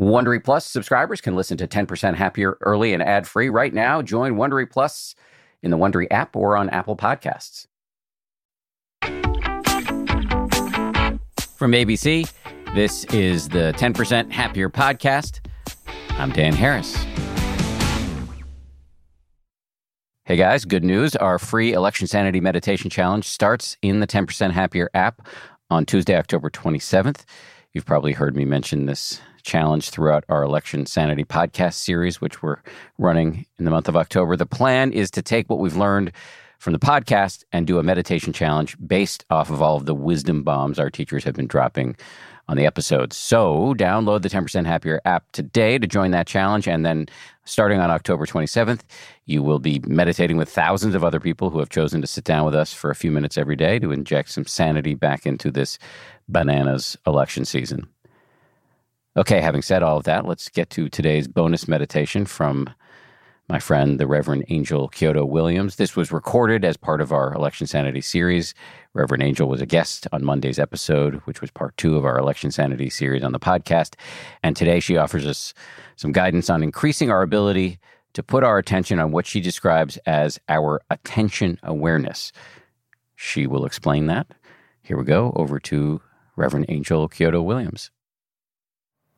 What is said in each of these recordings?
Wondery Plus subscribers can listen to 10% Happier early and ad free right now. Join Wondery Plus in the Wondery app or on Apple Podcasts. From ABC, this is the 10% Happier podcast. I'm Dan Harris. Hey guys, good news. Our free Election Sanity Meditation Challenge starts in the 10% Happier app on Tuesday, October 27th. You've probably heard me mention this challenge throughout our Election Sanity podcast series, which we're running in the month of October. The plan is to take what we've learned from the podcast and do a meditation challenge based off of all of the wisdom bombs our teachers have been dropping on the episodes. So download the 10% Happier app today to join that challenge. And then starting on October 27th, you will be meditating with thousands of other people who have chosen to sit down with us for a few minutes every day to inject some sanity back into this bananas election season. Okay, having said all of that, let's get to today's bonus meditation from my friend, the Reverend Angel Kyodo Williams. This was recorded as part of our Election Sanity series. Reverend Angel was a guest on Monday's episode, which was part two of our Election Sanity series on the podcast. And today she offers us some guidance on increasing our ability to put our attention on what she describes as our attention awareness. She will explain that. Here we go over to Reverend Angel Kyodo Williams.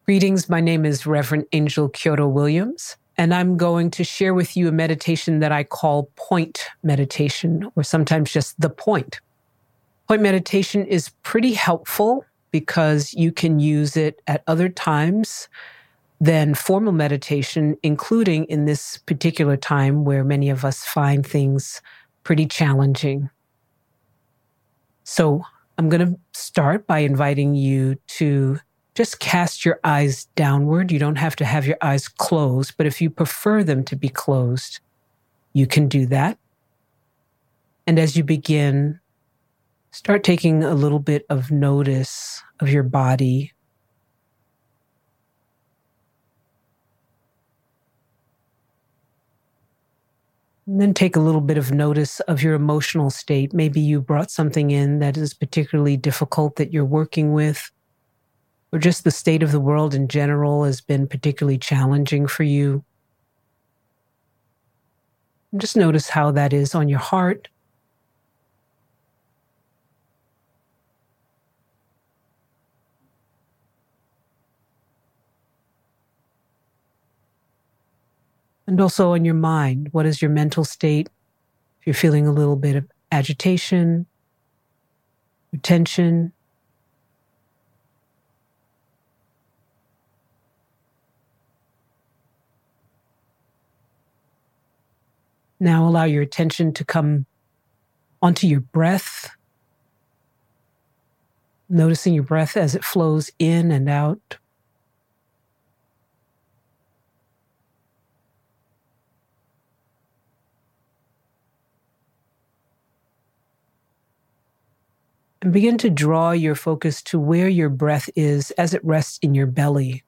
Greetings. My name is Reverend Angel Kyodo Williams, and I'm going to share with you a meditation that I call point meditation, or sometimes just the point. Point meditation is pretty helpful because you can use it at other times than formal meditation, including in this particular time where many of us find things pretty challenging. So I'm going to start by inviting you to just cast your eyes downward. You don't have to have your eyes closed, but if you prefer them to be closed, you can do that. And as you begin, start taking a little bit of notice of your body. And then take a little bit of notice of your emotional state. Maybe you brought something in that is particularly difficult that you're working with or just the state of the world in general has been particularly challenging for you. Just notice how that is on your heart. And also on your mind. What is your mental state? If you're feeling a little bit of agitation, tension, Now allow your attention to come onto your breath, noticing your breath as it flows in and out. And begin to draw your focus to where your breath is as it rests in your belly.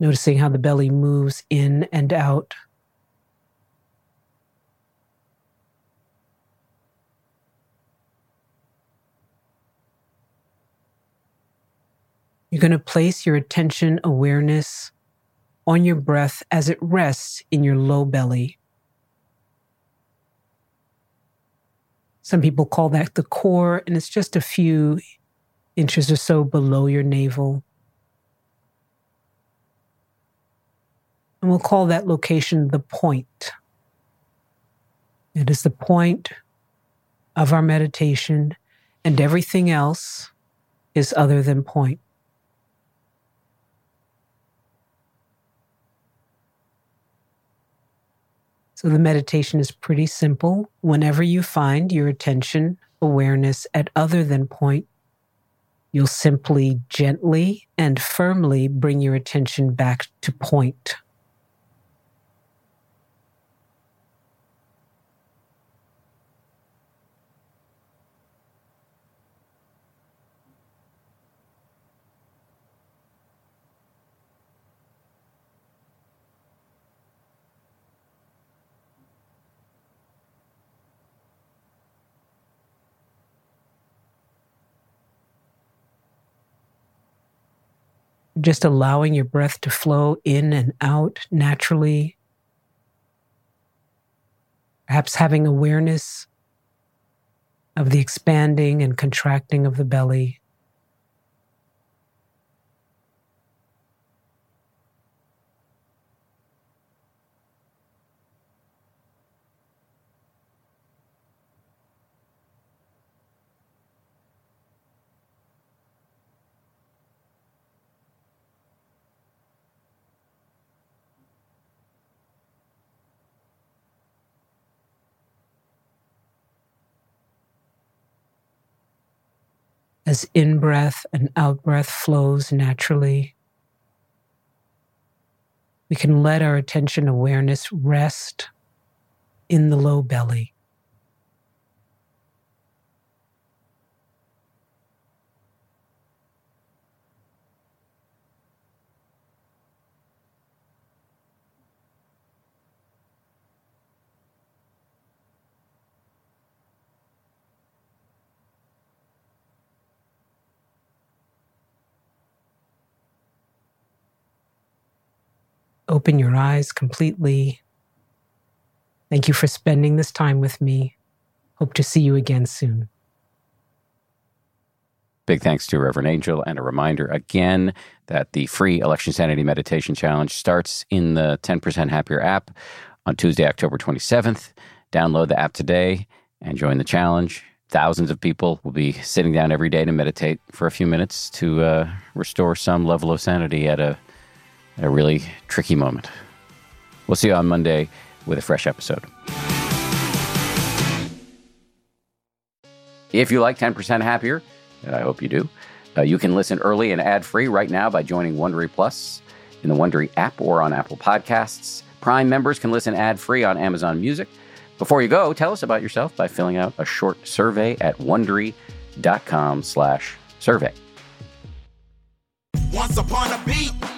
Noticing how the belly moves in and out. You're going to place your attention awareness on your breath as it rests in your low belly. Some people call that the core, and it's just a few inches or so below your navel. And we'll call that location the point. It is the point of our meditation, and everything else is other than point. So the meditation is pretty simple. Whenever you find your attention awareness at other than point, you'll simply gently and firmly bring your attention back to point. Just allowing your breath to flow in and out naturally. Perhaps having awareness of the expanding and contracting of the belly. As in breath and out breath flows naturally. We can let our attention awareness rest in the low belly. Open your eyes completely. Thank you for spending this time with me. Hope to see you again soon. Big thanks to Reverend Angel, and a reminder again that the free Election Sanity Meditation Challenge starts in the 10% Happier app on Tuesday, October 27th. Download the app today and join the challenge. Thousands of people will be sitting down every day to meditate for a few minutes to uh, restore some level of sanity at a a really tricky moment. We'll see you on Monday with a fresh episode. If you like 10% Happier, and I hope you do, uh, you can listen early and ad free right now by joining Wondery Plus in the Wondery app or on Apple Podcasts. Prime members can listen ad free on Amazon Music. Before you go, tell us about yourself by filling out a short survey at wondery.com/survey. Once upon a beat.